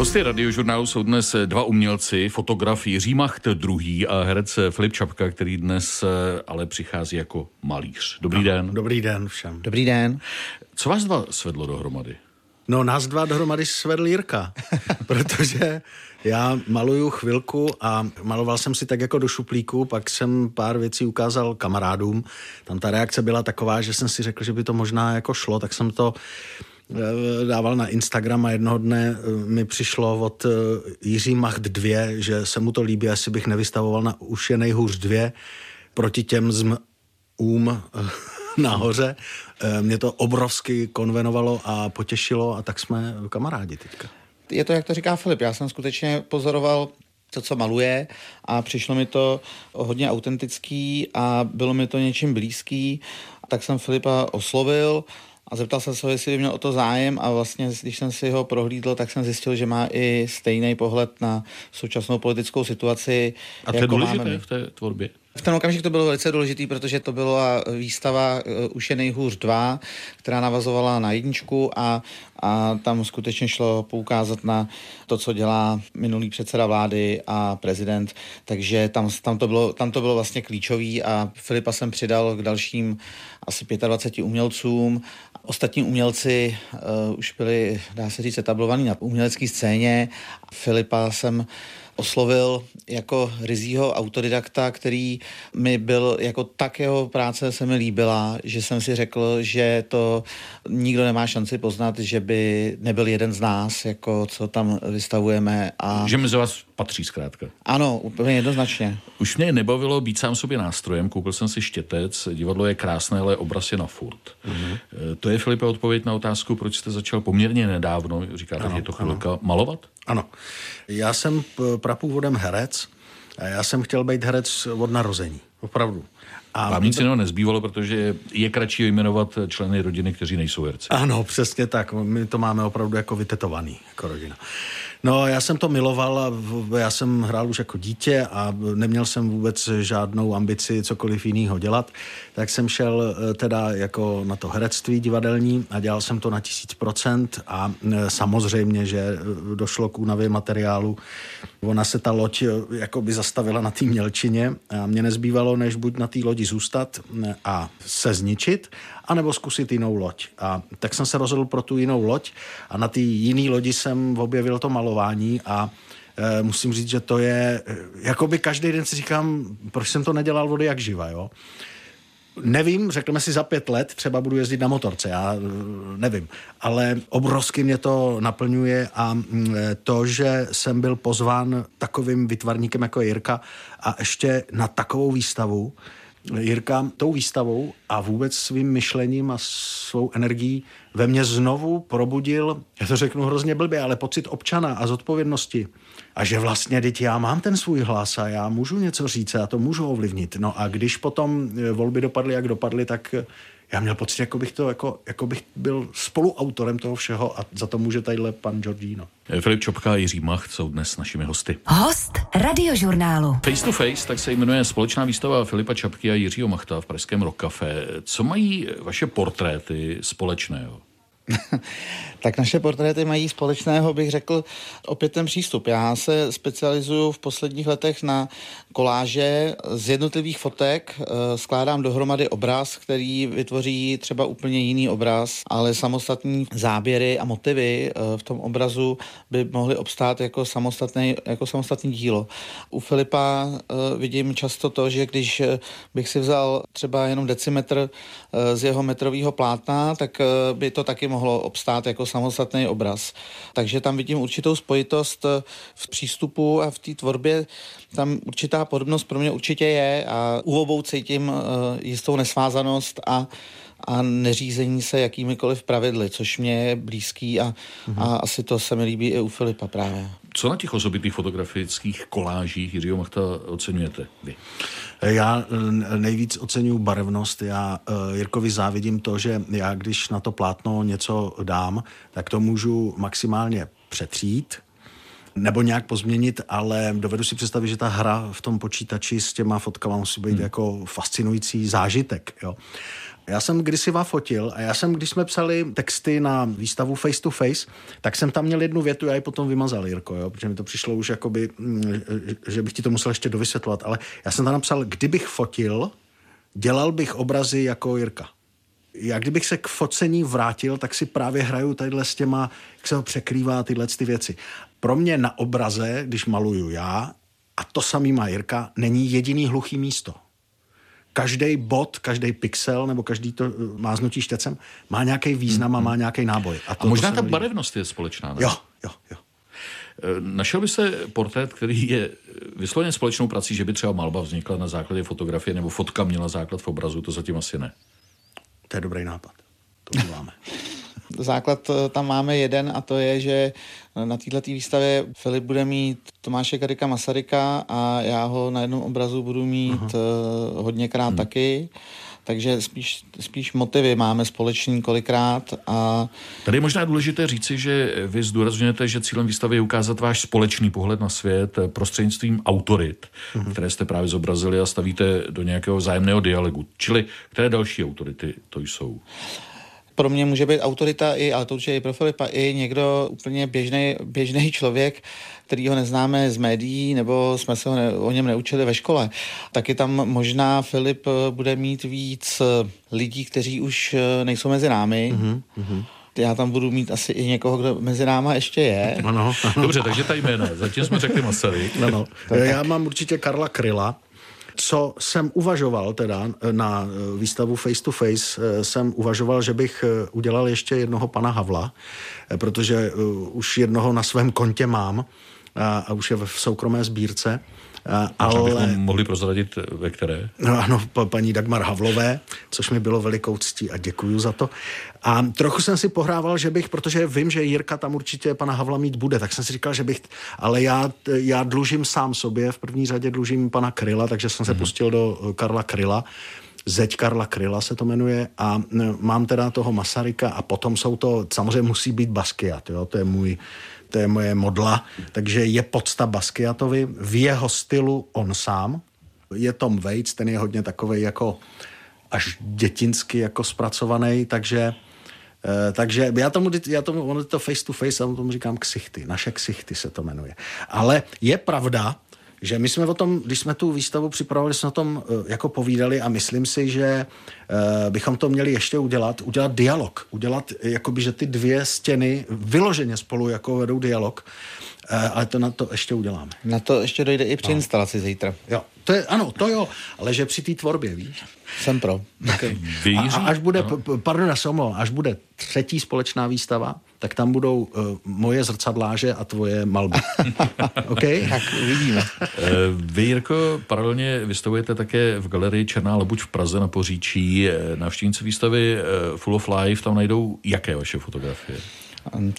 Hosty radiožurnálu jsou dnes dva umělci, fotograf Jiří Macht druhý a herec Filip Čapka, který dnes eh, ale přichází jako malíř. Dobrý no, den. Dobrý den všem. Dobrý den. Co vás dva svedlo dohromady? No nás dva dohromady svedl Jirka, protože já maluju chvilku a maloval jsem si tak jako do šuplíku, pak jsem pár věcí ukázal kamarádům. Tam ta reakce byla taková, že jsem si řekl, že by to možná jako šlo, tak jsem to dával na Instagram a jednoho dne eh, mi přišlo od eh, Jiří Macht dvě, že se mu to líbí, jestli bych nevystavoval na už je nejhůř dvě proti těm z um nahoře. Mě to obrovsky konvenovalo a potěšilo a tak jsme kamarádi teďka je to, jak to říká Filip, já jsem skutečně pozoroval to, co maluje a přišlo mi to hodně autentický a bylo mi to něčím blízký, tak jsem Filipa oslovil a zeptal jsem se, jestli by měl o to zájem a vlastně, když jsem si ho prohlídl, tak jsem zjistil, že má i stejný pohled na současnou politickou situaci. A to je jako důležité v té tvorbě? V ten okamžik to bylo velice důležité, protože to byla výstava uh, Už je nejhůř dva, která navazovala na jedničku a, a tam skutečně šlo poukázat na to, co dělá minulý předseda vlády a prezident, takže tam, tam, to, bylo, tam to bylo vlastně klíčový a Filipa jsem přidal k dalším asi 25 umělcům. Ostatní umělci uh, už byli, dá se říct, etablovaní na umělecké scéně. Filipa jsem oslovil jako rizího autodidakta, který mi byl, jako tak jeho práce se mi líbila, že jsem si řekl, že to nikdo nemá šanci poznat, že by nebyl jeden z nás, jako co tam vystavujeme. A... Že mezi vás patří zkrátka. Ano, úplně jednoznačně. Už mě nebavilo být sám sobě nástrojem, koupil jsem si štětec, divadlo je krásné, ale obraz je na furt. Mm-hmm. To je Filipe odpověď na otázku, proč jste začal poměrně nedávno, říkáte, že je to chvilka, ano. malovat? Ano. Já jsem prapůvodem herec a já jsem chtěl být herec od narození. Opravdu. A Vám nic jiného nezbývalo, protože je kratší jmenovat členy rodiny, kteří nejsou herci. Ano, přesně tak. My to máme opravdu jako vytetovaný, jako rodina. No, já jsem to miloval já jsem hrál už jako dítě a neměl jsem vůbec žádnou ambici cokoliv jiného dělat, tak jsem šel eh, teda jako na to herectví divadelní a dělal jsem to na tisíc procent a eh, samozřejmě, že eh, došlo k únavě materiálu. Ona se ta loď jako by zastavila na té mělčině a mě nezbývalo, než buď na té lodi zůstat a se zničit, anebo zkusit jinou loď. A tak jsem se rozhodl pro tu jinou loď a na té jiné lodi jsem objevil to malování a e, musím říct, že to je, e, jakoby každý den si říkám, proč jsem to nedělal vody jak živa, jo. Nevím, řekneme si za pět let, třeba budu jezdit na motorce, já e, nevím, ale obrovsky mě to naplňuje a to, že jsem byl pozván takovým vytvarníkem jako Jirka a ještě na takovou výstavu, Jirka tou výstavou a vůbec svým myšlením a svou energií ve mně znovu probudil, já to řeknu hrozně blbě, ale pocit občana a zodpovědnosti. A že vlastně, teď já mám ten svůj hlas a já můžu něco říct a to můžu ovlivnit. No a když potom volby dopadly, jak dopadly, tak já měl pocit, jako bych, to, jako, jako bych byl spoluautorem toho všeho a za to může tadyhle pan Giorgino. Filip Čopka a Jiří Macht jsou dnes našimi hosty. Host radiožurnálu. Face to Face, tak se jmenuje společná výstava Filipa Čapky a Jiřího Machta v Pražském Rock Café. Co mají vaše portréty společného? tak naše portréty mají společného, bych řekl, opět ten přístup. Já se specializuju v posledních letech na koláže z jednotlivých fotek, eh, skládám dohromady obraz, který vytvoří třeba úplně jiný obraz, ale samostatní záběry a motivy eh, v tom obrazu by mohly obstát jako samostatný, jako samostatný dílo. U Filipa eh, vidím často to, že když bych si vzal třeba jenom decimetr z jeho metrového plátna, tak by to taky mohlo obstát jako samostatný obraz. Takže tam vidím určitou spojitost eh, v přístupu a v té tvorbě. Tam určitá podobnost pro mě určitě je a u obou cítím eh, jistou nesvázanost a a neřízení se jakýmikoliv pravidly, což mě je blízký a, mm-hmm. a asi to se mi líbí i u Filipa právě. Co na těch osobitých fotografických kolážích Jiřího Machta oceňujete vy? Já eh, nejvíc oceňuji barevnost. Já eh, Jirkovi závidím to, že já když na to plátno něco dám, tak to můžu maximálně přetřít, nebo nějak pozměnit, ale dovedu si představit, že ta hra v tom počítači s těma fotkama musí být hmm. jako fascinující zážitek. Jo. Já jsem kdysi vás fotil a já jsem, když jsme psali texty na výstavu Face to Face, tak jsem tam měl jednu větu, já ji potom vymazal, Jirko, jo, protože mi to přišlo už jakoby, mm, že bych ti to musel ještě dovysvětlovat, ale já jsem tam napsal, kdybych fotil, dělal bych obrazy jako Jirka. Já kdybych se k focení vrátil, tak si právě hraju tadyhle s těma, jak se ho překrývá tyhle ty věci. Pro mě na obraze, když maluju já, a to samý má Jirka, není jediný hluchý místo každý bod, každý pixel nebo každý to uh, máznutí štěcem má nějaký význam a má nějaký náboj. A, to, a možná to ta barevnost je společná. Ne? Jo, jo, jo. Eh, našel by se portrét, který je vysloveně společnou prací, že by třeba malba vznikla na základě fotografie nebo fotka měla základ v obrazu, to zatím asi ne. To je dobrý nápad. To uděláme. základ eh, tam máme jeden a to je, že na této výstavě Filip bude mít Tomáše Karika Masaryka a já ho na jednom obrazu budu mít Aha. Eh, hodněkrát hmm. taky takže spíš, spíš motivy máme společný kolikrát. A... Tady je možná důležité říci, že vy zdůrazňujete, že cílem výstavy je ukázat váš společný pohled na svět prostřednictvím autorit, mm-hmm. které jste právě zobrazili a stavíte do nějakého vzájemného dialogu. Čili které další autority to jsou? Pro mě může být autorita i, ale to určitě i pro Filipa, i někdo úplně běžný, běžný člověk, který ho neznáme z médií, nebo jsme se ho ne, o něm neučili ve škole. Taky tam možná Filip eh, bude mít víc eh, lidí, kteří už eh, nejsou mezi námi. Mm-hmm. Já tam budu mít asi i někoho, kdo mezi náma ještě je. Ano, ano. Dobře, takže ta jména. Zatím jsme řekli Masaryk. Ano. Já mám určitě Karla Kryla, co jsem uvažoval teda na výstavu Face to Face, jsem uvažoval, že bych udělal ještě jednoho pana Havla, protože už jednoho na svém kontě mám a, a už je v soukromé sbírce. A, ale... bychom mohli prozradit, ve které? No, ano, paní Dagmar Havlové, což mi bylo velikou ctí a děkuju za to. A trochu jsem si pohrával, že bych, protože vím, že Jirka tam určitě pana Havla mít bude, tak jsem si říkal, že bych, ale já, já dlužím sám sobě, v první řadě dlužím pana Kryla, takže jsem se mm-hmm. pustil do Karla Kryla. Zeď Karla Kryla se to jmenuje a mám teda toho Masaryka a potom jsou to, samozřejmě musí být Basquiat, jo, to je můj to je moje modla, takže je podsta Basquiatovi v jeho stylu on sám. Je Tom Waits, ten je hodně takový jako až dětinsky jako zpracovaný, takže Uh, takže já tomu, já tomu, ono to face to face, já tomu říkám ksichty, naše ksichty se to jmenuje. Ale je pravda, že my jsme o tom, když jsme tu výstavu připravovali, jsme o tom uh, jako povídali a myslím si, že uh, bychom to měli ještě udělat, udělat dialog, udělat, jakoby, že ty dvě stěny vyloženě spolu jako vedou dialog, ale to na to ještě uděláme. Na to ještě dojde i při no. instalaci zítra. Jo, to je, ano, to jo, ale že při té tvorbě, víš? Jsem pro. Okay. A, a až bude, no. pardon, já až bude třetí společná výstava, tak tam budou uh, moje zrcadláže a tvoje malby. OK? Tak uvidíme. Vy, Jirko, paralelně vystavujete také v galerii Černá labuť v Praze na Poříčí. Eh, návštěvníci výstavy Full of Life tam najdou jaké vaše fotografie?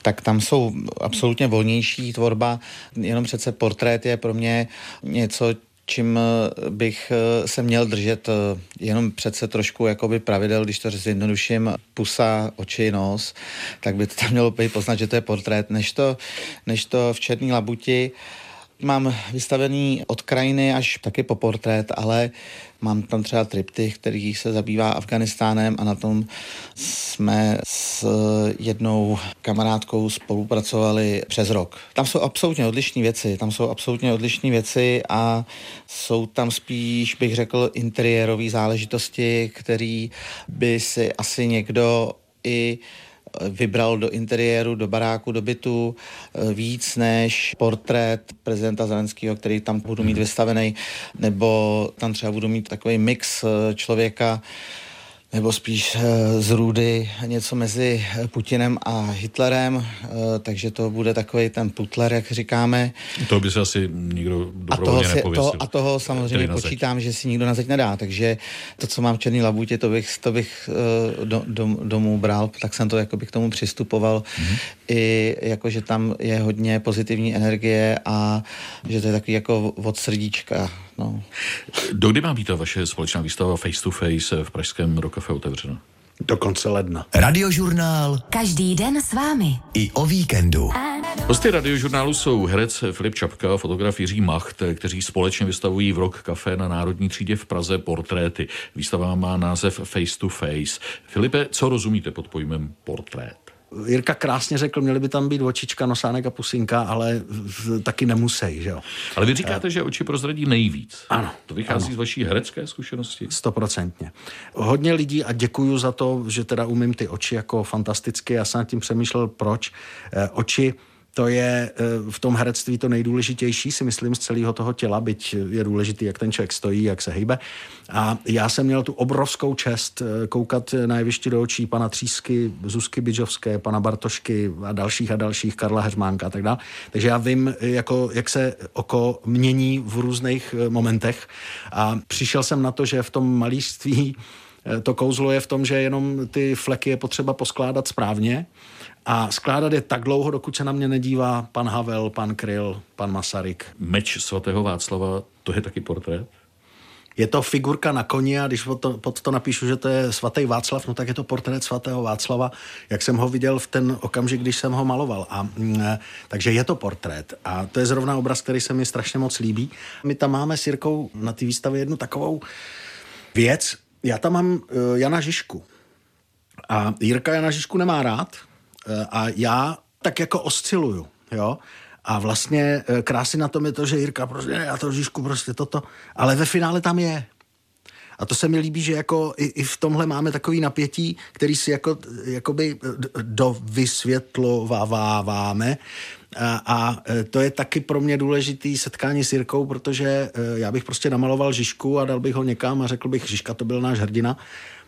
Tak tam jsou absolutně volnější tvorba, jenom přece portrét je pro mě něco, čím eh, bych eh, se měl držet eh, jenom přece trošku jakoby pravidel, když to zjednoduším, pusa, oči, nos, tak by to tam mělo být poznat, že to je portrét, než to, než to v černý labuti. Mám vystavený od krajiny až taky po portrét, ale mám tam třeba tripty, který se zabývá Afganistánem a na tom jsme s jednou kamarádkou spolupracovali přes rok. Tam jsou absolutně odlišné věci, tam jsou absolutně odlišné věci a jsou tam spíš, bych řekl, interiérové záležitosti, který by si asi někdo i vybral do interiéru, do baráku, do bytu eh, víc než portrét prezidenta Zelenského, který tam budu mít mhm. vystavený, nebo tam třeba budu mít takový mix eh, člověka, nebo spíš eh, z Rudy něco mezi Putinem a Hitlerem, eh, takže to bude takový ten putler, jak říkáme. To by se asi nikdo dobrovolně a toho, to, a toho samozřejmě počítám, že si nikdo na zeď nedá, takže to, co mám v černý labutě, to bych, to bych eh, do, do, domů bral, tak jsem to jako k tomu přistupoval, mm-hmm. i jako, že tam je hodně pozitivní energie a že to je takový jako od srdíčka, No. Dokdy má být ta vaše společná výstava Face to Face v Pražském Rokafe otevřena? Do konce ledna. Radiožurnál. Každý den s vámi. I o víkendu. Hosty radiožurnálu jsou herec Filip Čapka a fotograf Jiří Macht, kteří společně vystavují v Rock Café na Národní třídě v Praze portréty. Výstava má název Face to Face. Filipe, co rozumíte pod pojmem portrét? Jirka krásně řekl, měly by tam být očička, nosánek a pusinka, ale taky nemusí, že jo. Ale vy říkáte, že oči prozradí nejvíc. Ano. To vychází ano. z vaší herecké zkušenosti? Stoprocentně. Hodně lidí a děkuju za to, že teda umím ty oči jako fantasticky. Já jsem nad tím přemýšlel, proč. Eh, oči to je eh, v tom herectví to nejdůležitější, si myslím, z celého toho těla, byť je důležitý, jak ten člověk stojí, jak se hýbe. A já jsem měl tu obrovskou čest eh, koukat na jevišti do očí pana Třísky, Zuzky Bidžovské, pana Bartošky a dalších a dalších, Karla Heřmánka a tak dále. Takže já vím, jako, jak se oko mění v různých eh, momentech a přišel jsem na to, že v tom malířství to kouzlo je v tom, že jenom ty fleky je potřeba poskládat správně a skládat je tak dlouho, dokud se na mě nedívá pan Havel, pan Kryl, pan Masaryk. Meč svatého Václava, to je taky portrét? Je to figurka na koni a když pod to, pod to napíšu, že to je svatý Václav, no tak je to portrét svatého Václava, jak jsem ho viděl v ten okamžik, když jsem ho maloval. A, mm, takže je to portrét. A to je zrovna obraz, který se mi strašně moc líbí. My tam máme s Jirkou na té výstavě jednu takovou věc. Já tam mám uh, Jana Žižku. A Jirka Jana Žižku nemá rád, Eh, a já tak jako osciluju, jo. A vlastně eh, krásy na tom je to, že Jirka prostě, já to Žižku prostě toto, ale ve finále tam je. A to se mi líbí, že jako i, i v tomhle máme takový napětí, který si jako, jakoby dovysvětlováváme. A, a eh, to je taky pro mě důležitý setkání s Jirkou, protože já bych prostě namaloval Žižku a dal bych ho někam a řekl bych, Žižka to byl náš hrdina.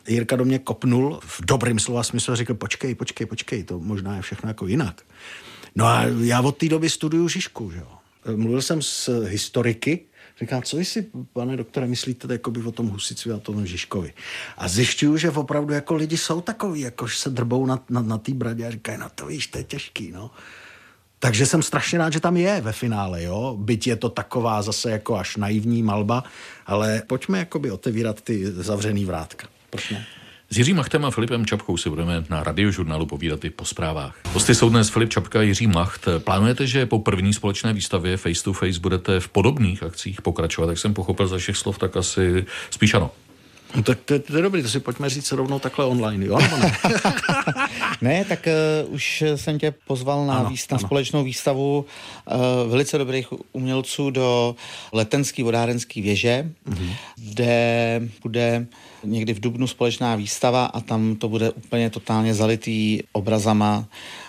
Jirka do mě kopnul v dobrým slova smyslu a řekl, počkej, počkej, počkej, to možná je všechno jako jinak. No a já od té doby studuju Žižku, že jo. Mluvil jsem s historiky, Říkám, co vy si, pane doktore, myslíte jakoby o tom Husicvi a tom Žižkovi? A zjišťuju, že opravdu jako lidi jsou takový, jako se drbou na, na, na té bradě a říkají, no to víš, to je těžký, no. Takže jsem strašně rád, že tam je ve finále, jo. Byť je to taková zase jako až naivní malba, ale pojďme jakoby otevírat ty zavřený vrátka. Proč ne? S Jiřím Machtem a Filipem Čapkou si budeme na radiožurnálu povídat i po zprávách. Hosty jsou dnes Filip Čapka a Jiří Macht. Plánujete, že po první společné výstavě Face to Face budete v podobných akcích pokračovat? Jak jsem pochopil za všech slov, tak asi spíš ano. No, tak to, to je dobrý, to si pojďme říct rovnou takhle online, jo? ne? ne, tak uh, už jsem tě pozval na, ano, výst- na společnou výstavu uh, velice dobrých umělců do Letenský vodárenský věže, mm-hmm. kde bude někdy v Dubnu společná výstava a tam to bude úplně totálně zalitý obrazama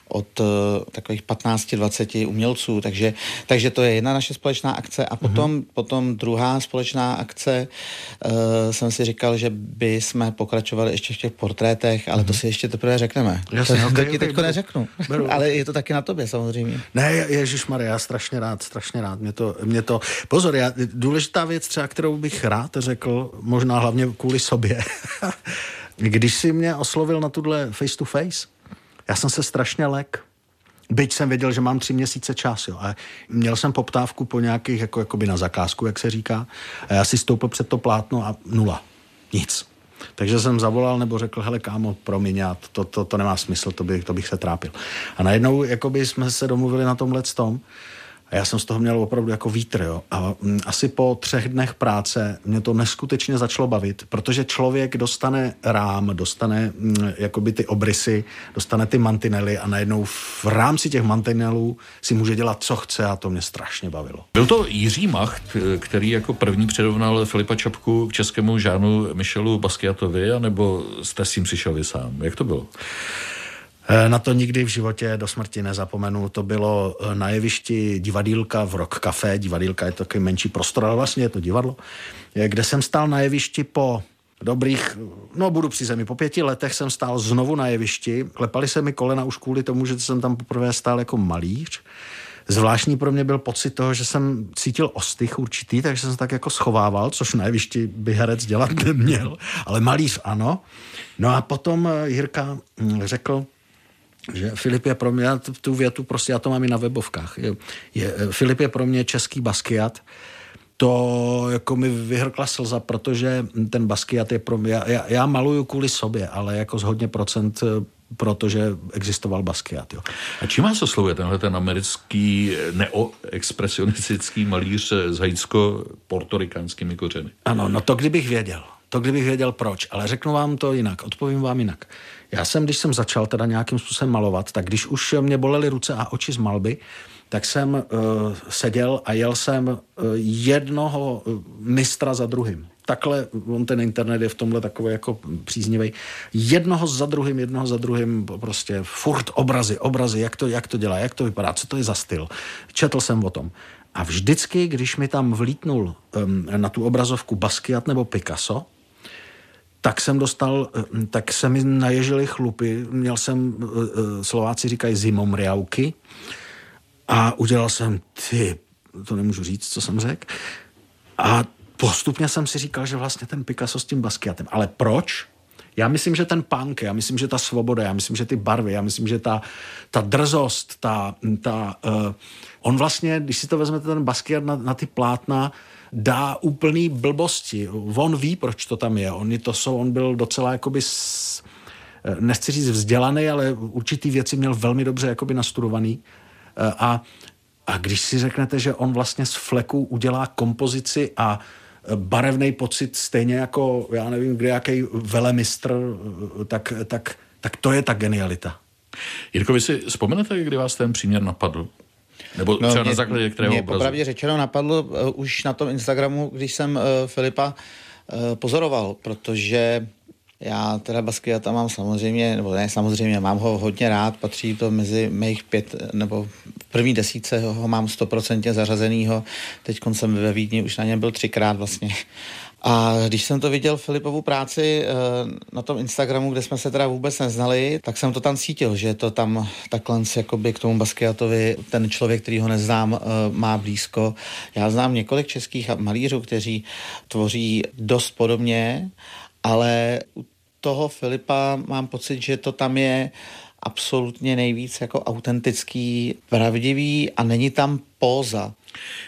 od uh, takových 15-20 umělců, takže, takže to je jedna naše společná akce a potom, uh-huh. potom druhá společná akce uh, jsem si říkal, že by jsme pokračovali ještě v těch portrétech, ale uh-huh. to mhm. si ještě teprve řekneme. Jasně, to, okay, to ti teďko neřeknu, beru. ale je to taky na tobě samozřejmě. Ne, Ježíš Maria, já strašně rád, strašně rád. Mě to, mě to, pozor, já, důležitá věc třeba, kterou bych rád řekl, možná hlavně kvůli sobě, když si mě oslovil na tuhle face to face, já jsem se strašně lek. Byť jsem věděl, že mám tři měsíce čas, jo. A měl jsem poptávku po nějakých, jako, jakoby na zakázku, jak se říká. A já si stoupil před to plátno a nula. Nic. Takže jsem zavolal nebo řekl, hele kámo, promiň, já, to, to, to nemá smysl, to, by, to bych se trápil. A najednou jakoby jsme se domluvili na tomhle tom a já jsem z toho měl opravdu jako vítr. Jo. A mm, asi po třech dnech práce mě to neskutečně začalo bavit, protože člověk dostane rám, dostane mm, jakoby ty obrysy, dostane ty mantinely a najednou v rámci těch mantinelů si může dělat, co chce a to mě strašně bavilo. Byl to Jiří Macht, který jako první předovnal Filipa Čapku k českému žánu Michelu Basquiatovi, anebo jste s tím přišel vy sám? Jak to bylo? Eh, na to nikdy v životě do smrti nezapomenu. To bylo eh, na jevišti divadílka v Rock Café. Divadílka je to takový menší prostor, ale vlastně je to divadlo, eh, kde jsem stál na jevišti po dobrých, no budu při zemi, po pěti letech jsem stál znovu na jevišti. Klepali se mi kolena už kvůli tomu, že jsem tam poprvé stál jako malíř. Zvláštní pro mě byl pocit toho, že jsem cítil ostych určitý, takže jsem se tak jako schovával, což na jevišti by herec dělat neměl, ale malíř ano. No a potom Jirka hm, řekl, že Filip je pro mě, tu větu prostě já to mám i na webovkách, je, je, Filip je pro mě český Basquiat, to jako mi vyhrkla slza, protože ten Basquiat je pro mě, já, já maluju kvůli sobě, ale jako z hodně procent protože existoval Basquiat. Jo. A čím vás oslovuje tenhle ten americký neoexpresionistický malíř s haitsko-portorikánskými kořeny? Ano, no to kdybych věděl. To kdybych věděl proč, ale řeknu vám to jinak, odpovím vám jinak. Já jsem, když jsem začal teda nějakým způsobem malovat, tak když už mě bolely ruce a oči z malby, tak jsem uh, seděl a jel jsem uh, jednoho mistra za druhým. Takhle, on ten internet je v tomhle takový jako příznivý. Jednoho za druhým, jednoho za druhým, prostě furt obrazy, obrazy, jak to, jak to dělá, jak to vypadá, co to je za styl. Četl jsem o tom. A vždycky, když mi tam vlítnul um, na tu obrazovku Basquiat nebo Picasso, tak jsem dostal, tak se mi naježily chlupy, měl jsem, Slováci říkají zimomriauky a udělal jsem, ty, to nemůžu říct, co jsem řekl, a postupně jsem si říkal, že vlastně ten Picasso s tím Basquiatem, ale proč? Já myslím, že ten punk, já myslím, že ta svoboda, já myslím, že ty barvy, já myslím, že ta, ta drzost, ta, ta uh, on vlastně, když si to vezmete ten Basquiat na, na ty plátna, dá úplný blbosti. On ví, proč to tam je. On, to jsou, on byl docela jakoby s, eh, nechci říct vzdělaný, ale určitý věci měl velmi dobře jakoby nastudovaný. Eh, a, a když si řeknete, že on vlastně z fleku udělá kompozici a eh, barevný pocit stejně jako, já nevím, kde jaký velemistr, tak, tak, tak to je ta genialita. Jirko, vy si vzpomenete, kdy vás ten příměr napadl? Nebo no, třeba mě, na základě kterého mě obrazu? popravdě řečeno napadlo uh, už na tom Instagramu, když jsem uh, Filipa uh, pozoroval, protože já teda Basquiata mám samozřejmě, nebo ne samozřejmě, mám ho hodně rád, patří to mezi mých pět, nebo v první desíce ho mám stoprocentně zařazenýho, teď jsem ve Vídni, už na něm byl třikrát vlastně. A když jsem to viděl Filipovu práci eh, na tom Instagramu, kde jsme se teda vůbec neznali, tak jsem to tam cítil, že to tam takhle jakoby k tomu Basquiatovi ten člověk, který ho neznám, eh, má blízko. Já znám několik českých malířů, kteří tvoří dost podobně, ale u toho Filipa mám pocit, že to tam je absolutně nejvíc jako autentický, pravdivý a není tam póza.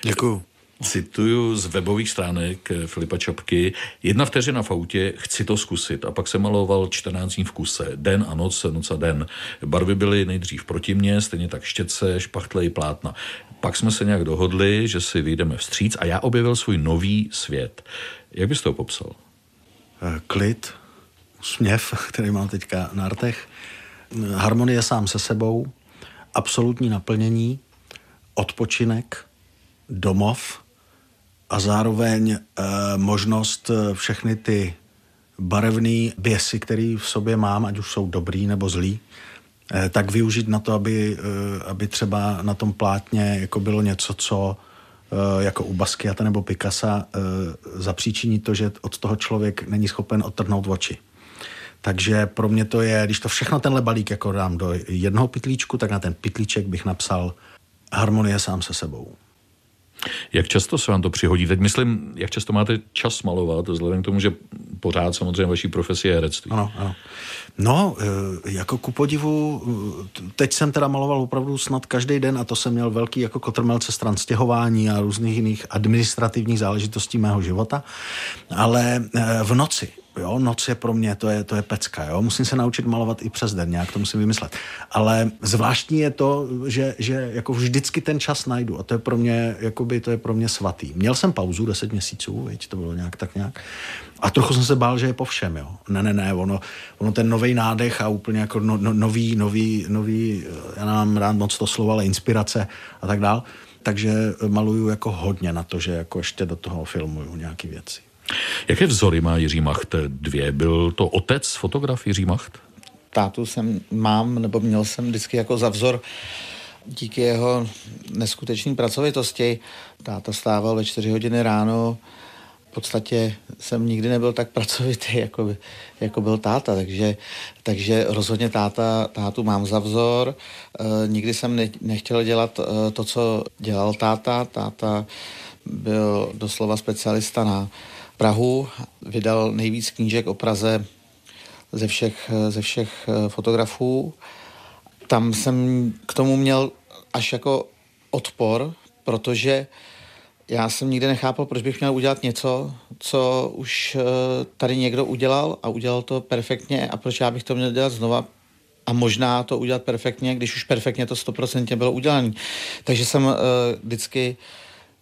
Děkuju. Cituju z webových stránek Filipa Čapky. Jedna vteřina v autě, chci to zkusit. A pak se maloval 14 dní v kuse. Den a noc, noc a den. Barvy byly nejdřív proti mně, stejně tak štětce, špachtle i plátna. Pak jsme se nějak dohodli, že si vyjdeme vstříc a já objevil svůj nový svět. Jak byste to popsal? Eh, klid, směv, který mám teďka na artech, harmonie sám se sebou, absolutní naplnění, odpočinek, domov, a zároveň e, možnost eh, všechny ty barevné běsy, které v sobě mám, ať už jsou dobrý nebo zlý, e, tak využít na to, aby, aby třeba na tom plátně jako bylo něco, co jako u Basquiata nebo Picasa zapříčiní to, že od toho člověk není schopen odtrhnout oči. Takže pro mě to je, když to všechno tenhle balík jako dám do jednoho pitlíčku, tak na ten pitlíček bych napsal harmonie sám se sebou. Jak často se vám to přihodí? Teď myslím, jak často máte čas malovat, vzhledem k tomu, že pořád samozřejmě vaší profesie je herectví. Ano, ano. No, e, jako ku podivu, e, teď jsem teda maloval opravdu snad každý den a to jsem měl velký jako kotrmelce stran stěhování a různých jiných administrativních záležitostí mého života, ale e, v noci Jo, noc je pro mě, to je, to je pecka, jo. Musím se naučit malovat i přes den, nějak to musím vymyslet. Ale zvláštní je to, že, že jako vždycky ten čas najdu a to je pro mě, jakoby, to je pro mě svatý. Měl jsem pauzu 10 měsíců, viď, to bylo nějak tak nějak. A trochu jsem se bál, že je po všem, jo. Ne, ne, ne, ono, ono ten nový nádech a úplně jako no, no, nový, nový, nový, já nám rád moc to slovo, ale inspirace a tak dál. Takže maluju jako hodně na to, že jako ještě do toho filmuju nějaký věci. Jaké vzory má Jiří Macht dvě? Byl to otec fotograf Jiří Macht? Tátu jsem mám, nebo měl jsem vždycky jako za vzor díky jeho neskutečné pracovitosti. Táta stával ve čtyři hodiny ráno, v podstatě jsem nikdy nebyl tak pracovitý, jako, jako byl táta, takže, takže rozhodně táta, tátu mám za vzor. E, nikdy jsem ne, nechtěl dělat e, to, co dělal táta. Táta byl doslova specialista na Prahu, vydal nejvíc knížek o Praze ze všech, ze všech eh, fotografů. Tam jsem k tomu měl až jako odpor, protože já jsem nikdy nechápal, proč bych měl udělat něco, co už eh, tady někdo udělal a udělal to perfektně a proč já bych to měl dělat znova a možná to udělat perfektně, když už perfektně to 100% bylo udělané. Takže jsem uh,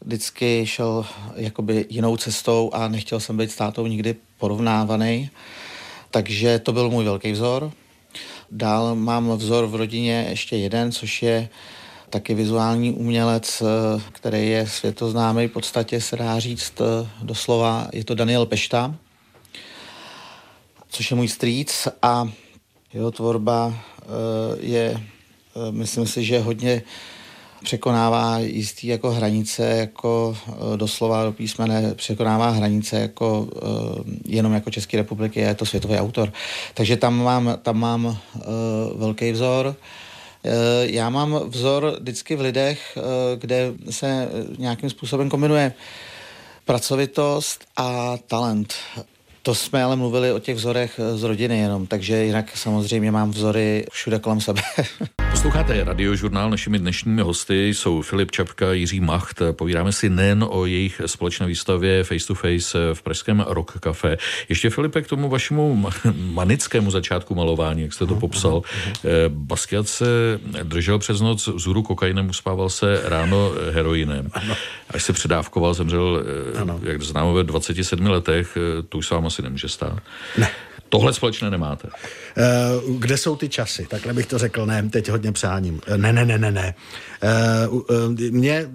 vždycky šel jakoby jinou cestou a nechtěl jsem být s tátou nikdy porovnávaný. Takže to byl můj velký vzor. Dál mám vzor v rodině ještě jeden, což je taky vizuální umělec, eh, který je světoznámý, v podstatě se dá říct eh, doslova, je to Daniel Pešta, což je můj strýc a jeho tvorba eh, je, myslím si, že hodně překonává jistý jako hranice, jako doslova do písmene překonává hranice jako jenom jako České republiky, je to světový autor. Takže tam mám, tam mám velký vzor. Eh, já mám vzor vždycky v lidech, eh, kde se nějakým způsobem kombinuje pracovitost a talent. To jsme ale mluvili o těch vzorech z rodiny jenom, takže jinak samozřejmě mám vzory všude kolem sebe. Posloucháte radiožurnál. Našimi dnešními hosty jsou Filip Čapka, Jiří Macht. Povídáme si nejen o jejich společné výstavě Face to Face v Pražském Rock Café. Ještě Filipe k tomu vašemu manickému začátku malování, jak jste to popsal. Eh, Basquiat se držel přes noc vzhůru kokainem, uspával se ráno heroinem. Až se předávkoval, zemřel, eh, ano. jak známo, ve 27 letech. Eh, to už se vám asi nemůže stát. Ne. Tohle společné nemáte. Eh, kde jsou ty časy? Takhle bych to řekl, ne, teď hodně přáním. Eh, ne, ne, ne, ne, ne. Eh, mě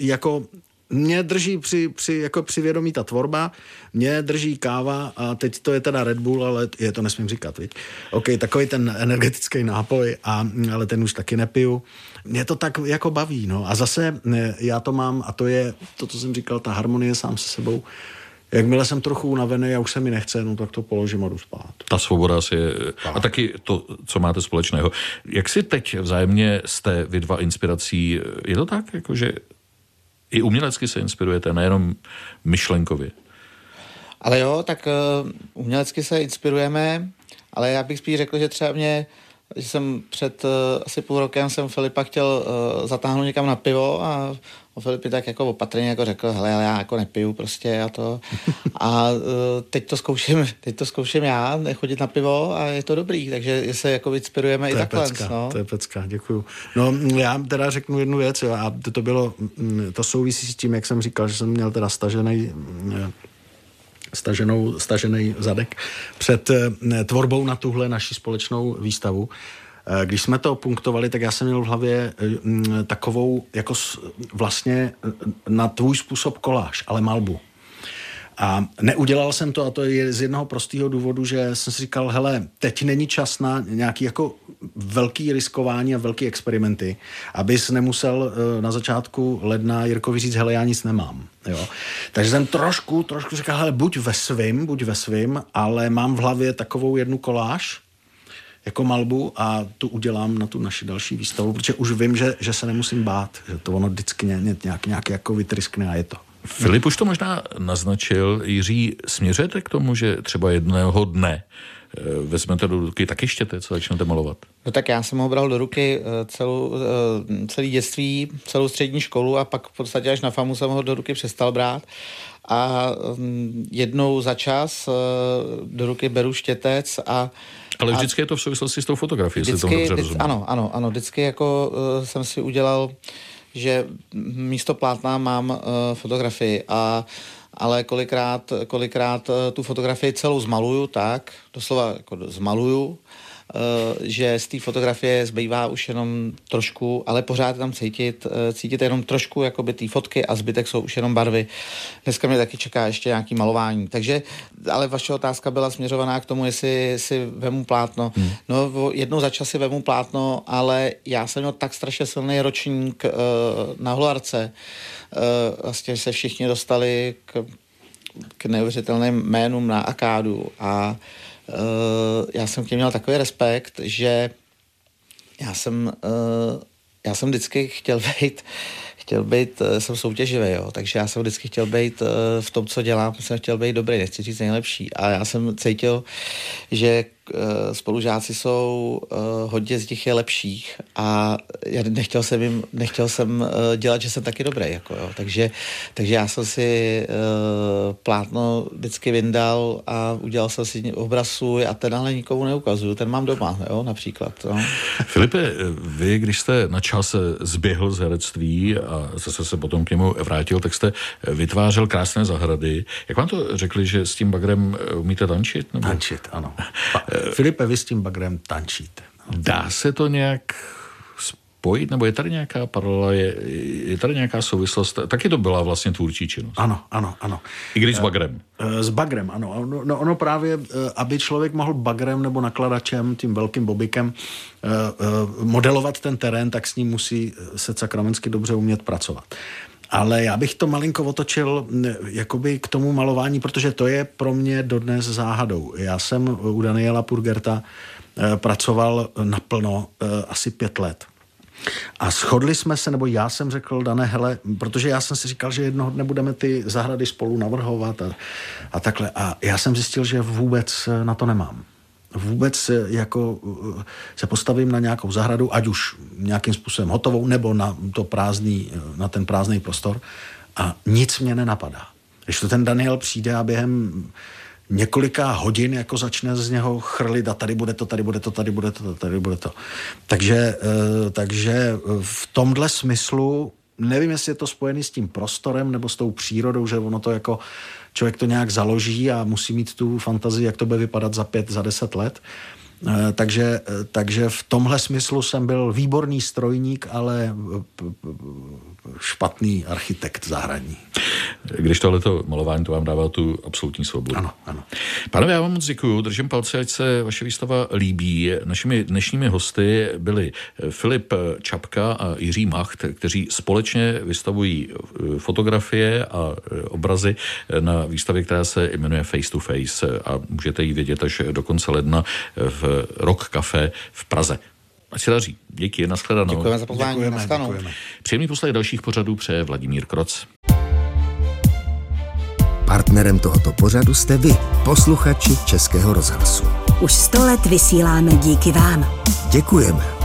jako mě drží při, při, jako při vědomí ta tvorba, mě drží káva a teď to je teda Red Bull, ale je to nesmím říkat, viď? OK, takový ten energetický nápoj, a, ale ten už taky nepiju. Mě to tak jako baví, no. A zase já to mám, a to je to, co jsem říkal, ta harmonie sám se sebou, Jakmile jsem trochu unavený a už se mi nechce, no tak to položím a jdu spát. Ta svoboda asi je, a taky to, co máte společného. Jak si teď vzájemně jste vy dva inspirací, je to tak, jakože i umělecky se inspirujete, nejenom myšlenkově? Ale jo, tak uh, umělecky se inspirujeme, ale já bych spíš řekl, že třeba mě že jsem před uh, asi půl rokem jsem Filipa chtěl uh, zatáhnout někam na pivo a o Filipi tak jako opatrně jako řekl, hele, já jako nepiju prostě a to. A uh, teď to zkouším, teď to zkouším já, nechodit na pivo a je to dobrý, takže se jako inspirujeme to i takhle. Pecka, no. To je pecka, děkuju. No já teda řeknu jednu věc jo, a to, to bylo, mm, to souvisí s tím, jak jsem říkal, že jsem měl teda stažený mm, staženou, stažený zadek před eh, tvorbou na tuhle naši společnou výstavu. Eh, když jsme to punktovali, tak já jsem měl v hlavě eh, takovou jako vlastně na tvůj způsob koláž, ale malbu. A neudělal jsem to a to je z jednoho prostého důvodu, že jsem si říkal, hele, teď není čas na nějaký jako velký riskování a velký experimenty, abys nemusel eh, na začátku ledna Jirkovi říct, hele, já nic nemám. Jo? Takže jsem trošku, trošku říkal, hele, buď ve svým, buď ve svým, ale mám v hlavě takovou jednu koláž, jako malbu a tu udělám na tu naši další výstavu, protože už vím, že, že se nemusím bát, že to ono vždycky nějak, nějak jako vytryskne a je to. Filip už to možná naznačil. Jiří, směřujete k tomu, že třeba jedného dne eh, vezmete do ruky taky štětec a začnete malovat? No tak já jsem ho bral do ruky eh, celou, eh, celý dětství, celou střední školu a pak v podstatě až na FAMu jsem ho do ruky přestal brát. A mm, jednou za čas do ruky beru štětec a ale vždycky a je to v souvislosti s tou fotografií, jestli to dobře rozumím. Ano, ano, ano, vždycky jako uh, jsem si udělal uh, že místo plátna mám uh, fotografii a ale kolikrát, kolikrát uh, tu fotografii celou zmaluju tak, doslova jako zmaluju Eh, že z té fotografie zbývá už jenom trošku, ale pořád tam cítit, eh, cítit jenom trošku jakoby té fotky a zbytek jsou už jenom barvy. Dneska mě taky čeká ještě nějaký malování. Takže, ale vaše otázka byla směřovaná k tomu, jestli si vemu plátno. Hmm. No, jednou za čas si vemu plátno, ale já jsem měl tak strašně silný ročník uh, na Holarce. Uh, vlastně se všichni dostali k, k neuvěřitelným jménům na Akádu a uh, já jsem k něm měl takový respekt, že já jsem, uh, já jsem vždycky chtěl být, chtěl být, uh, jsem soutěživý, jo, takže já jsem vždycky chtěl být v tom, co dělám, jsem chtěl být dobrý, nechci říct nejlepší. A já jsem cítil, že eh, spolužáci jsou, eh, hodně z nich je lepších a já nechtěl jsem jim, nechtěl jsem eh, dělat, že jsem taky dobrý, jako jo. Takže, takže já jsem si plátno vždycky vyndal a udělal jsem si obraz svůj a ten ale nikomu neukazuju, ten mám doma, jo, například. No. Filipe, vy, když jste na čas zběhl z herectví a zase se potom k němu vrátil, tak jste vytvářel krásné zahrady. Jak vám to řekli, že s tím bagrem umíte tančit? Nebo? Tančit, ano. Filipe, vy s tím bagrem tančíte. No. Dá se to nějak spojit, nebo je tady nějaká paralela, je, je tady nějaká souvislost? Taky to byla vlastně tvůrčí činnost. Ano, ano, ano. I když s bagrem. Eh, s bagrem, ano. Ono, no, ono právě, eh, aby člověk mohl bagrem nebo nakladačem, tím velkým bobikem, eh, modelovat ten terén, tak s ním musí se sakramensky dobře umět pracovat. Ale já bych to malinko otočil jakoby k tomu malování, protože to je pro mě dodnes záhadou. Já jsem u Daniela Purgerta eh, pracoval naplno eh, asi pět let. A shodli jsme se, nebo já jsem řekl, Dané, hele, protože já jsem si říkal, že jednoho dne budeme ty zahrady spolu navrhovat a, a takhle. A já jsem zjistil, že vůbec eh, na to nemám vůbec jako se postavím na nějakou zahradu, ať už nějakým způsobem hotovou, nebo na, to prázdný, na ten prázdný prostor a nic mě nenapadá. Když to ten Daniel přijde a během několika hodin jako začne z něho chrlit a tady bude to, tady bude to, tady bude to, tady bude to. Takže, eh, takže v tomhle smyslu nevím, jestli je to spojený s tím prostorem nebo s tou přírodou, že ono to jako člověk to nějak založí a musí mít tu fantazii, jak to bude vypadat za pět, za deset let. Eh, takže, eh, takže v tomhle smyslu jsem byl výborný strojník, ale špatný architekt zahradní. Když tohleto malování to vám dává tu absolutní svobodu. Ano, ano. Pánové, já vám moc děkuji, držím palce, ať se vaše výstava líbí. Našimi dnešními hosty byli Filip Čapka a Jiří Macht, kteří společně vystavují eh, fotografie a eh, obrazy na výstavě, která se jmenuje Face to Face a můžete ji vidět až do konce ledna v Rock Café v Praze. Ať se daří. Díky, nashledanou. Děkujeme za pozvání. Děkujeme, děkujeme. Příjemný poslech dalších pořadů přeje Vladimír Kroc. Partnerem tohoto pořadu jste vy, posluchači Českého rozhlasu. Už sto let vysíláme díky vám. Děkujeme.